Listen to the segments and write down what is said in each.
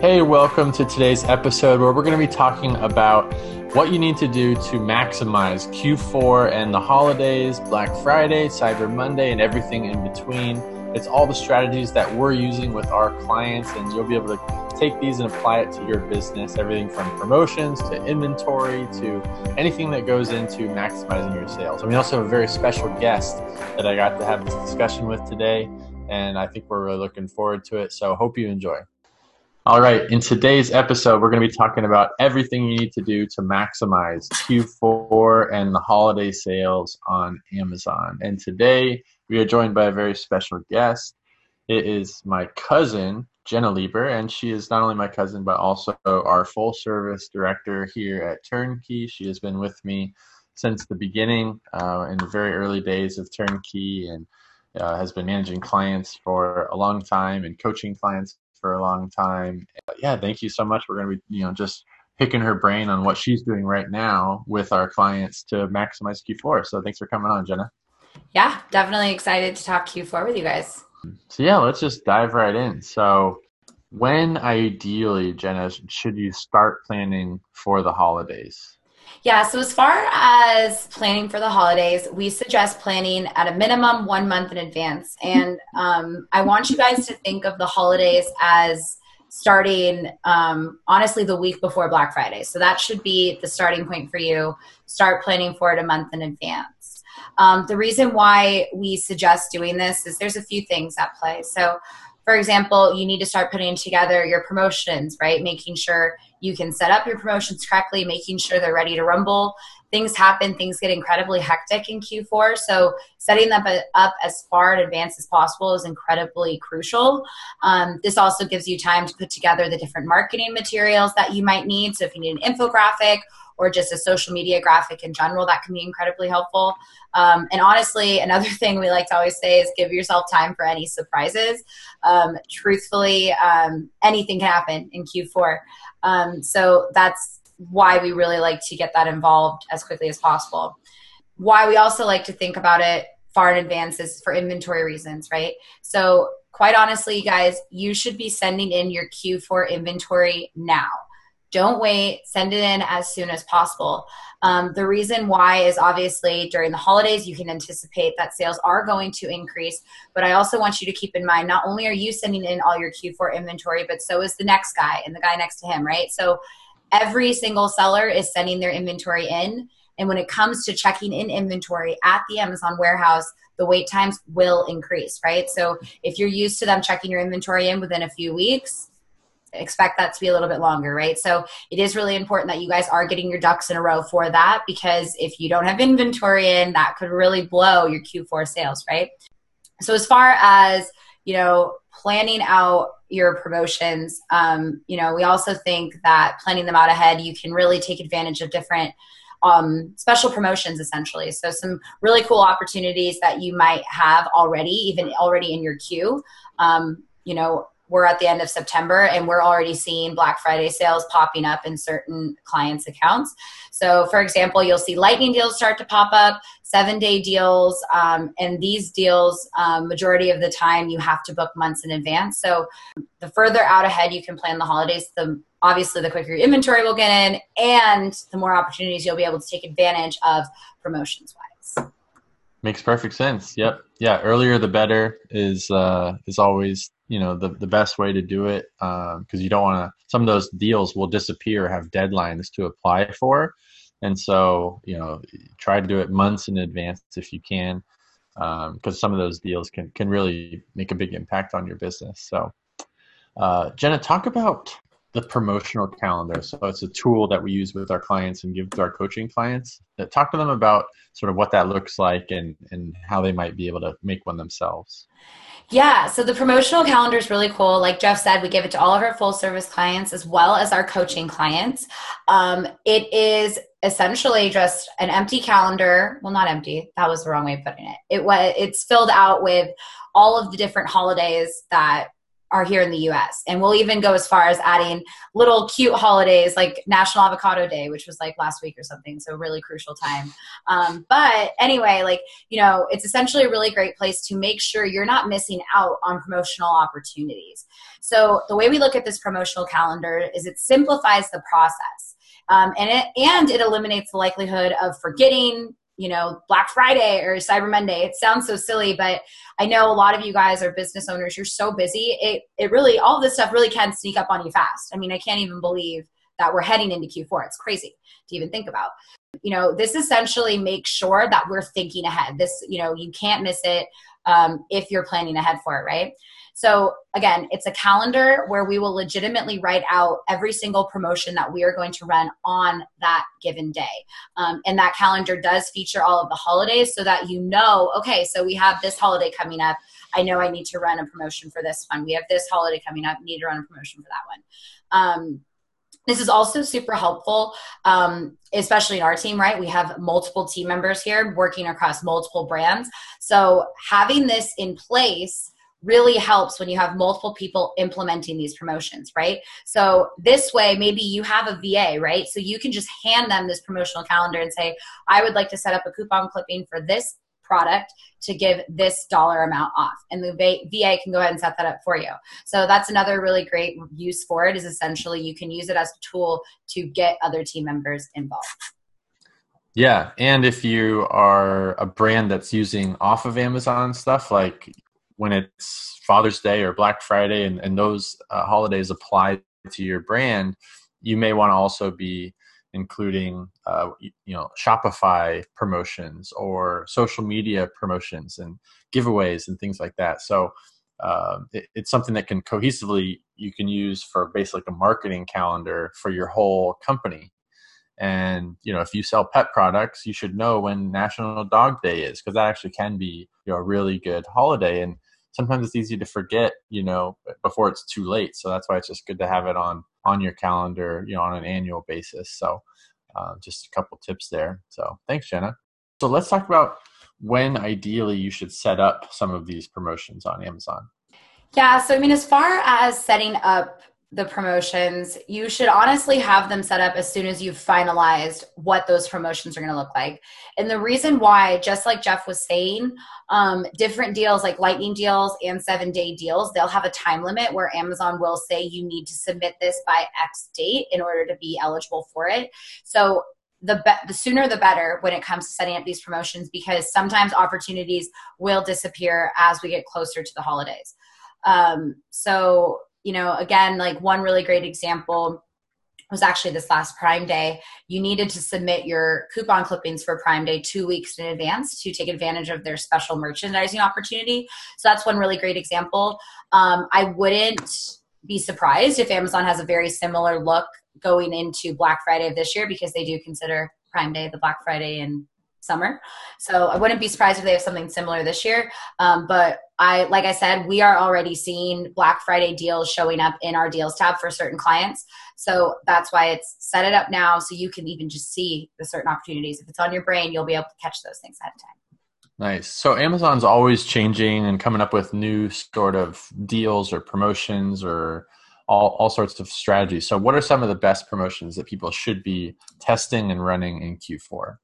Hey, welcome to today's episode where we're going to be talking about what you need to do to maximize Q4 and the holidays, Black Friday, Cyber Monday, and everything in between. It's all the strategies that we're using with our clients, and you'll be able to take these and apply it to your business. Everything from promotions to inventory to anything that goes into maximizing your sales. And we also have a very special guest that I got to have this discussion with today, and I think we're really looking forward to it. So, hope you enjoy. All right, in today's episode, we're going to be talking about everything you need to do to maximize Q4 and the holiday sales on Amazon. And today, we are joined by a very special guest. It is my cousin, Jenna Lieber, and she is not only my cousin, but also our full service director here at Turnkey. She has been with me since the beginning, uh, in the very early days of Turnkey, and uh, has been managing clients for a long time and coaching clients for a long time. Yeah, thank you so much. We're going to be, you know, just picking her brain on what she's doing right now with our clients to maximize Q4. So thanks for coming on, Jenna. Yeah, definitely excited to talk Q4 with you guys. So yeah, let's just dive right in. So when ideally, Jenna, should you start planning for the holidays? Yeah, so as far as planning for the holidays, we suggest planning at a minimum one month in advance. And um, I want you guys to think of the holidays as starting um, honestly the week before Black Friday. So that should be the starting point for you. Start planning for it a month in advance. Um, the reason why we suggest doing this is there's a few things at play. So, for example, you need to start putting together your promotions, right? Making sure you can set up your promotions correctly, making sure they're ready to rumble. Things happen, things get incredibly hectic in Q4. So, setting them up as far in advance as possible is incredibly crucial. Um, this also gives you time to put together the different marketing materials that you might need. So, if you need an infographic or just a social media graphic in general, that can be incredibly helpful. Um, and honestly, another thing we like to always say is give yourself time for any surprises. Um, truthfully, um, anything can happen in Q4. Um, so that's why we really like to get that involved as quickly as possible. Why we also like to think about it far in advance is for inventory reasons, right? So, quite honestly, guys, you should be sending in your Q4 inventory now. Don't wait, send it in as soon as possible. Um, the reason why is obviously during the holidays, you can anticipate that sales are going to increase. But I also want you to keep in mind not only are you sending in all your Q4 inventory, but so is the next guy and the guy next to him, right? So every single seller is sending their inventory in. And when it comes to checking in inventory at the Amazon warehouse, the wait times will increase, right? So if you're used to them checking your inventory in within a few weeks, expect that to be a little bit longer, right? So it is really important that you guys are getting your ducks in a row for that because if you don't have inventory in, that could really blow your Q4 sales, right? So as far as, you know, planning out your promotions, um, you know, we also think that planning them out ahead, you can really take advantage of different um, special promotions essentially. So some really cool opportunities that you might have already, even already in your queue. Um, you know, we're at the end of September and we're already seeing Black Friday sales popping up in certain clients' accounts. So, for example, you'll see lightning deals start to pop up, seven day deals, um, and these deals, um, majority of the time, you have to book months in advance. So, the further out ahead you can plan the holidays, the obviously the quicker your inventory will get in, and the more opportunities you'll be able to take advantage of promotions wise. Makes perfect sense. Yep. Yeah. Earlier the better is uh, is always you know the, the best way to do it because um, you don't want to some of those deals will disappear have deadlines to apply for. And so you know try to do it months in advance if you can because um, some of those deals can can really make a big impact on your business. So uh, jenna talk about the promotional calendar so it's a tool that we use with our clients and give to our coaching clients that talk to them about sort of what that looks like and and how they might be able to make one themselves yeah, so the promotional calendar is really cool. Like Jeff said, we give it to all of our full service clients as well as our coaching clients. Um, it is essentially just an empty calendar. Well, not empty. That was the wrong way of putting it. It was it's filled out with all of the different holidays that are here in the US. And we'll even go as far as adding little cute holidays like National Avocado Day, which was like last week or something. So, really crucial time. Um, but anyway, like, you know, it's essentially a really great place to make sure you're not missing out on promotional opportunities. So, the way we look at this promotional calendar is it simplifies the process. Um, and it and it eliminates the likelihood of forgetting you know, Black Friday or Cyber Monday. It sounds so silly, but I know a lot of you guys are business owners. You're so busy. It, it really, all this stuff really can sneak up on you fast. I mean, I can't even believe that we're heading into Q4. It's crazy to even think about. You know, this essentially makes sure that we're thinking ahead. This, you know, you can't miss it um, if you're planning ahead for it, right? So again, it's a calendar where we will legitimately write out every single promotion that we are going to run on that given day. Um, and that calendar does feature all of the holidays so that you know, okay, so we have this holiday coming up. I know I need to run a promotion for this one. We have this holiday coming up, need to run a promotion for that one. Um, this is also super helpful, um, especially in our team, right? We have multiple team members here working across multiple brands. So having this in place really helps when you have multiple people implementing these promotions, right? So this way, maybe you have a VA, right? So you can just hand them this promotional calendar and say, I would like to set up a coupon clipping for this product to give this dollar amount off and the va can go ahead and set that up for you so that's another really great use for it is essentially you can use it as a tool to get other team members involved yeah and if you are a brand that's using off of amazon stuff like when it's Father's Day or Black Friday and, and those uh, holidays apply to your brand, you may want to also be including uh, you know Shopify promotions or social media promotions and giveaways and things like that. So uh, it, it's something that can cohesively you can use for basically a marketing calendar for your whole company. And you know, if you sell pet products, you should know when National Dog Day is because that actually can be you know a really good holiday. And sometimes it's easy to forget, you know, before it's too late. So that's why it's just good to have it on on your calendar, you know, on an annual basis. So uh, just a couple tips there. So thanks, Jenna. So let's talk about when ideally you should set up some of these promotions on Amazon. Yeah, so I mean, as far as setting up the promotions, you should honestly have them set up as soon as you've finalized what those promotions are going to look like. And the reason why, just like Jeff was saying, um, different deals like lightning deals and seven day deals, they'll have a time limit where Amazon will say you need to submit this by X date in order to be eligible for it. So the be- the sooner the better when it comes to setting up these promotions because sometimes opportunities will disappear as we get closer to the holidays. Um, so you know, again, like one really great example was actually this last Prime Day. You needed to submit your coupon clippings for Prime Day two weeks in advance to take advantage of their special merchandising opportunity. So that's one really great example. Um, I wouldn't be surprised if Amazon has a very similar look going into Black Friday of this year because they do consider Prime Day the Black Friday in summer. So I wouldn't be surprised if they have something similar this year. Um, but I, like I said, we are already seeing Black Friday deals showing up in our deals tab for certain clients. So that's why it's set it up now so you can even just see the certain opportunities. If it's on your brain, you'll be able to catch those things ahead of time. Nice. So Amazon's always changing and coming up with new sort of deals or promotions or all, all sorts of strategies. So what are some of the best promotions that people should be testing and running in Q4?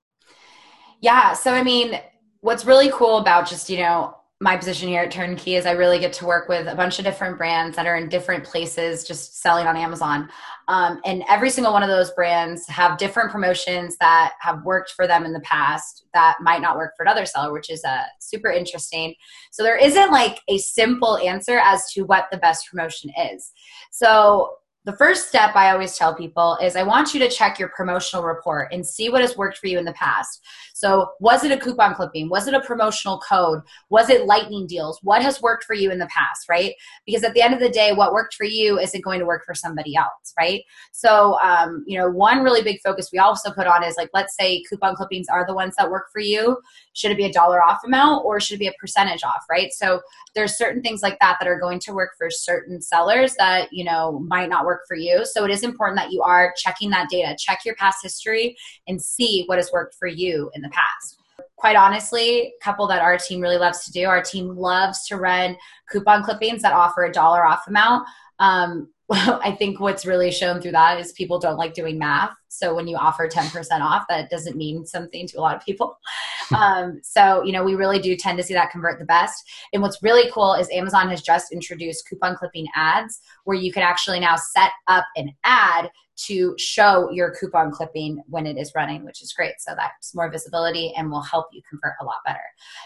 Yeah. So, I mean, what's really cool about just, you know, my position here at Turnkey is I really get to work with a bunch of different brands that are in different places just selling on Amazon. Um, and every single one of those brands have different promotions that have worked for them in the past that might not work for another seller, which is uh, super interesting. So there isn't like a simple answer as to what the best promotion is. So the first step I always tell people is I want you to check your promotional report and see what has worked for you in the past. So, was it a coupon clipping? Was it a promotional code? Was it lightning deals? What has worked for you in the past, right? Because at the end of the day, what worked for you isn't going to work for somebody else, right? So, um, you know, one really big focus we also put on is like, let's say coupon clippings are the ones that work for you. Should it be a dollar off amount or should it be a percentage off, right? So, there's certain things like that that are going to work for certain sellers that, you know, might not work work for you. So it is important that you are checking that data, check your past history, and see what has worked for you in the past quite honestly, a couple that our team really loves to do. Our team loves to run coupon clippings that offer a dollar off amount. Um, I think what's really shown through that is people don't like doing math. So when you offer 10% off, that doesn't mean something to a lot of people. um, so, you know, we really do tend to see that convert the best. And what's really cool is Amazon has just introduced coupon clipping ads where you can actually now set up an ad to show your coupon clipping when it is running, which is great. So that's more visibility and will help you convert a lot better.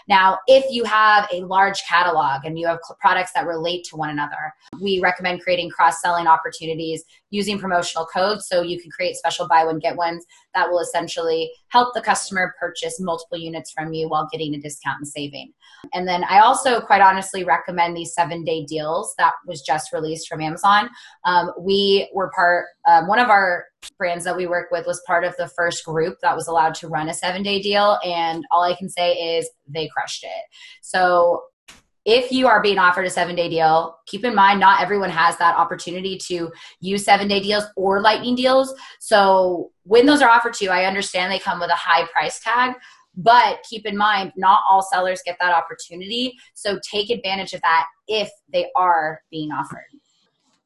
Now, if you have a large catalog and you have products that relate to one another, we recommend creating cross selling opportunities using promotional codes so you can create special buy one, get ones that will essentially help the customer purchase multiple units from you while getting a discount and saving. And then I also, quite honestly, recommend these seven day deals that was just released from Amazon. Um, we were part, um, one of our brands that we work with was part of the first group that was allowed to run a seven day deal. And all I can say is they crushed it. So if you are being offered a seven day deal, keep in mind not everyone has that opportunity to use seven day deals or lightning deals. So when those are offered to you, I understand they come with a high price tag, but keep in mind not all sellers get that opportunity. So take advantage of that if they are being offered.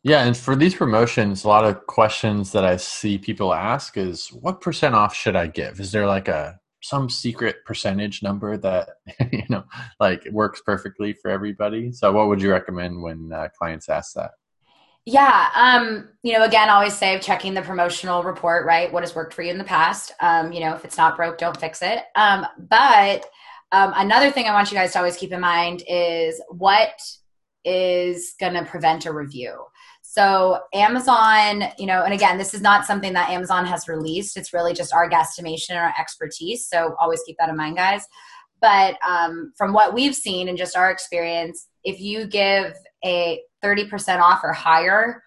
Yeah, and for these promotions, a lot of questions that I see people ask is what percent off should I give? Is there like a some secret percentage number that you know like works perfectly for everybody. So what would you recommend when uh, clients ask that? Yeah um you know again always say checking the promotional report right? What has worked for you in the past? Um you know if it's not broke don't fix it. Um but um, another thing i want you guys to always keep in mind is what is going to prevent a review so Amazon, you know, and again, this is not something that Amazon has released. It's really just our guesstimation and our expertise. So always keep that in mind, guys. But um, from what we've seen and just our experience, if you give a 30% off or higher,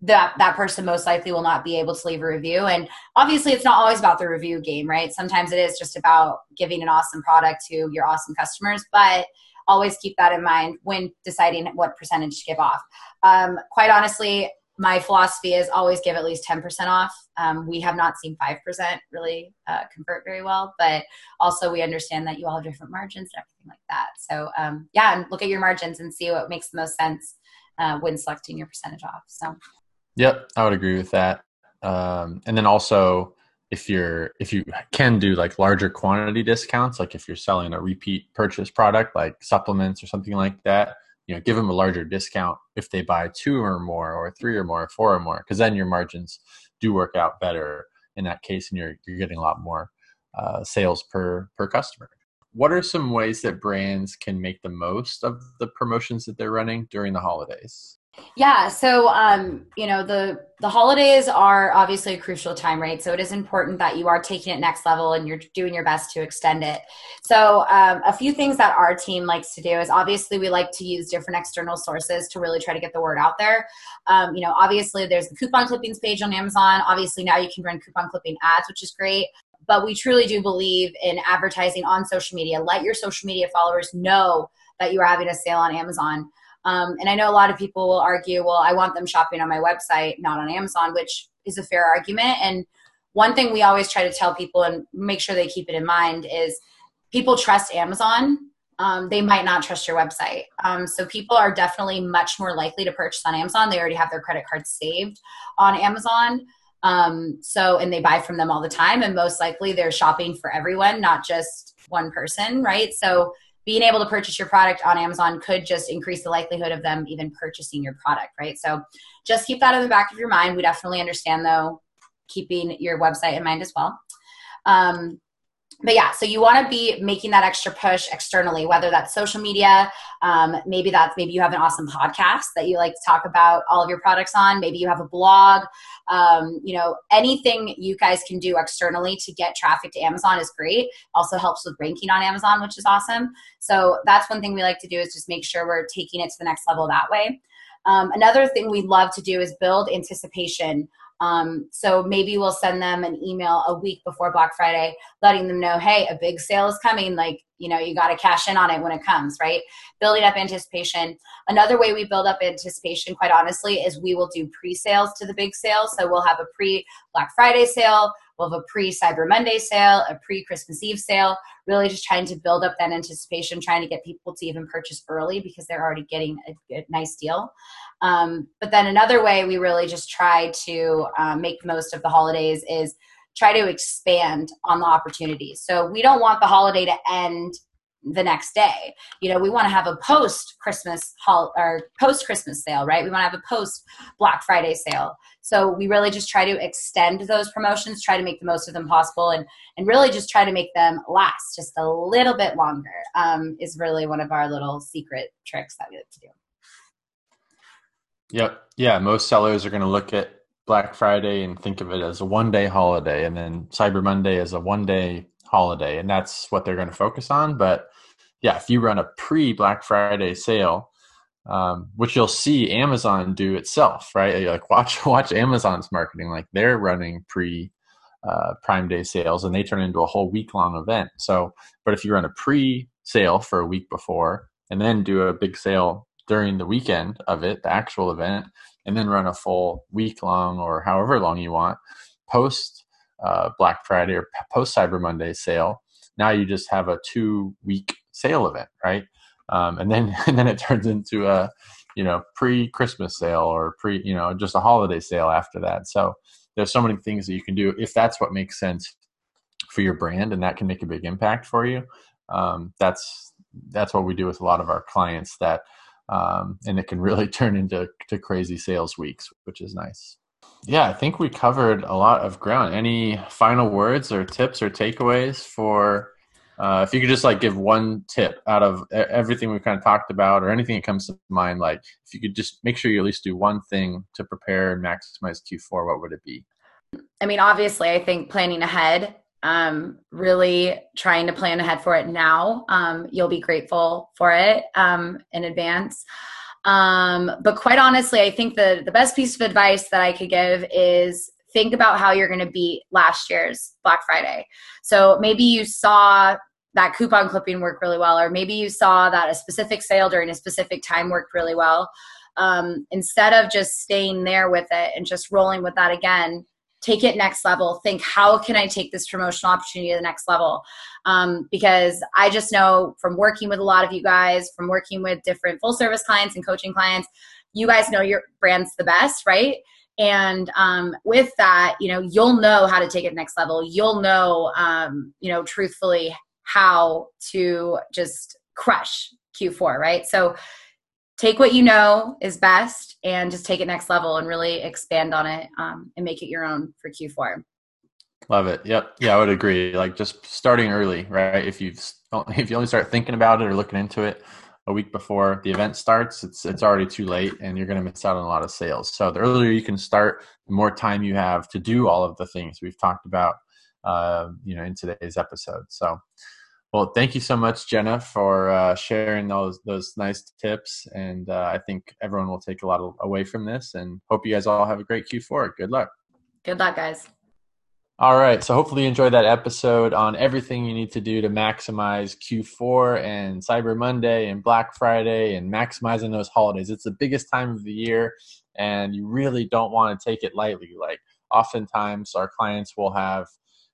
that that person most likely will not be able to leave a review and obviously it's not always about the review game right sometimes it is just about giving an awesome product to your awesome customers but always keep that in mind when deciding what percentage to give off. Um, quite honestly, my philosophy is always give at least 10% off. Um, we have not seen 5% really uh, convert very well, but also we understand that you all have different margins and everything like that. So, um, yeah, and look at your margins and see what makes the most sense uh, when selecting your percentage off. So, yep, I would agree with that. Um, and then also, if you're if you can do like larger quantity discounts like if you're selling a repeat purchase product like supplements or something like that you know give them a larger discount if they buy two or more or three or more or four or more because then your margins do work out better in that case and you're you're getting a lot more uh, sales per per customer. What are some ways that brands can make the most of the promotions that they're running during the holidays yeah, so um, you know the the holidays are obviously a crucial time, right? So it is important that you are taking it next level and you're doing your best to extend it. So um, a few things that our team likes to do is obviously we like to use different external sources to really try to get the word out there. Um, you know, obviously there's the coupon clippings page on Amazon. Obviously now you can run coupon clipping ads, which is great but we truly do believe in advertising on social media. Let your social media followers know that you are having a sale on Amazon. Um, and I know a lot of people will argue, well, I want them shopping on my website, not on Amazon, which is a fair argument. And one thing we always try to tell people and make sure they keep it in mind is people trust Amazon. Um, they might not trust your website. Um, so people are definitely much more likely to purchase on Amazon. They already have their credit card saved on Amazon. Um, so, and they buy from them all the time. And most likely they're shopping for everyone, not just one person, right? So being able to purchase your product on Amazon could just increase the likelihood of them even purchasing your product, right? So just keep that in the back of your mind. We definitely understand, though, keeping your website in mind as well. Um, but yeah, so you want to be making that extra push externally, whether that's social media, um, maybe that's maybe you have an awesome podcast that you like to talk about all of your products on. Maybe you have a blog. Um, you know, anything you guys can do externally to get traffic to Amazon is great. Also helps with ranking on Amazon, which is awesome. So that's one thing we like to do is just make sure we're taking it to the next level that way. Um, another thing we love to do is build anticipation Um, so maybe we'll send them an email a week before Black Friday, letting them know, hey, a big sale is coming. Like, you know, you got to cash in on it when it comes, right? Building up anticipation. Another way we build up anticipation, quite honestly, is we will do pre sales to the big sale. So we'll have a pre Black Friday sale, we'll have a pre Cyber Monday sale, a pre Christmas Eve sale, really just trying to build up that anticipation, trying to get people to even purchase early because they're already getting a, a nice deal. Um, but then another way we really just try to um, make most of the holidays is try to expand on the opportunities. So we don't want the holiday to end the next day. You know, we want to have a post Christmas hol- or post Christmas sale, right? We want to have a post Black Friday sale. So we really just try to extend those promotions, try to make the most of them possible, and and really just try to make them last just a little bit longer. Um, is really one of our little secret tricks that we like to do. Yep. Yeah. Most sellers are going to look at Black Friday and think of it as a one day holiday, and then Cyber Monday as a one day holiday, and that's what they're going to focus on. But yeah, if you run a pre Black Friday sale, um, which you'll see Amazon do itself, right? Like watch watch Amazon's marketing, like they're running pre uh, Prime Day sales, and they turn into a whole week long event. So, but if you run a pre sale for a week before, and then do a big sale during the weekend of it, the actual event, and then run a full week long or however long you want post uh, Black Friday or post Cyber Monday sale. Now you just have a two week sale event, right? Um, and then and then it turns into a you know pre Christmas sale or pre you know just a holiday sale after that. So there's so many things that you can do if that's what makes sense for your brand and that can make a big impact for you. Um, that's that's what we do with a lot of our clients that um, and it can really turn into to crazy sales weeks, which is nice. Yeah, I think we covered a lot of ground. Any final words or tips or takeaways for? Uh, if you could just like give one tip out of everything we've kind of talked about, or anything that comes to mind, like if you could just make sure you at least do one thing to prepare and maximize Q4, what would it be? I mean, obviously, I think planning ahead um, really trying to plan ahead for it now. Um, you'll be grateful for it um, in advance. Um, but quite honestly, I think the the best piece of advice that I could give is think about how you're going to beat last year's Black Friday. So maybe you saw that coupon clipping work really well, or maybe you saw that a specific sale during a specific time worked really well. Um, instead of just staying there with it and just rolling with that again, take it next level. Think how can i take this promotional opportunity to the next level? Um, because i just know from working with a lot of you guys from working with different full service clients and coaching clients you guys know your brand's the best right? And um, with that you know you'll know how to take it next level. You'll know um, you know truthfully how to just crush q4 right? So take what you know is best and just take it next level and really expand on it um, and make it your own for Q4. Love it. Yep. Yeah, I would agree. Like just starting early, right? If you if you only start thinking about it or looking into it a week before the event starts, it's it's already too late, and you're going to miss out on a lot of sales. So the earlier you can start, the more time you have to do all of the things we've talked about, uh, you know, in today's episode. So well, thank you so much, Jenna, for uh, sharing those those nice tips, and uh, I think everyone will take a lot of, away from this. And hope you guys all have a great Q4. Good luck. Good luck, guys. All right, so hopefully you enjoyed that episode on everything you need to do to maximize Q4 and Cyber Monday and Black Friday and maximizing those holidays. It's the biggest time of the year, and you really don't want to take it lightly. Like oftentimes, our clients will have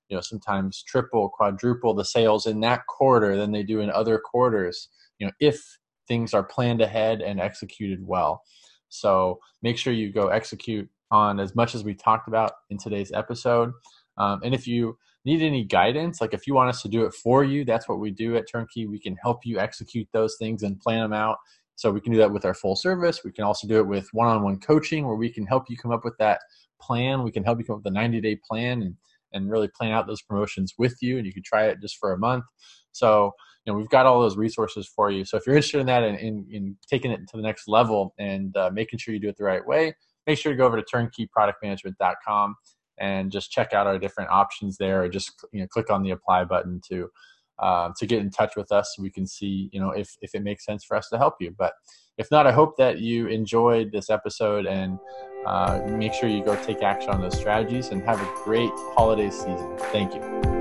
you know sometimes triple quadruple the sales in that quarter than they do in other quarters you know if things are planned ahead and executed well. So make sure you go execute on as much as we talked about in today's episode. Um, and if you need any guidance like if you want us to do it for you that's what we do at turnkey. We can help you execute those things and plan them out. So we can do that with our full service. We can also do it with one-on-one coaching where we can help you come up with that plan. We can help you come up with a 90 day plan and and really plan out those promotions with you and you can try it just for a month. So you know we've got all those resources for you. So if you're interested in that and in, in, taking it to the next level and uh, making sure you do it the right way make sure to go over to turnkeyproductmanagement.com and just check out our different options there or just you know click on the apply button to uh, to get in touch with us so we can see, you know, if, if it makes sense for us to help you. But if not, I hope that you enjoyed this episode and uh, make sure you go take action on those strategies and have a great holiday season. Thank you.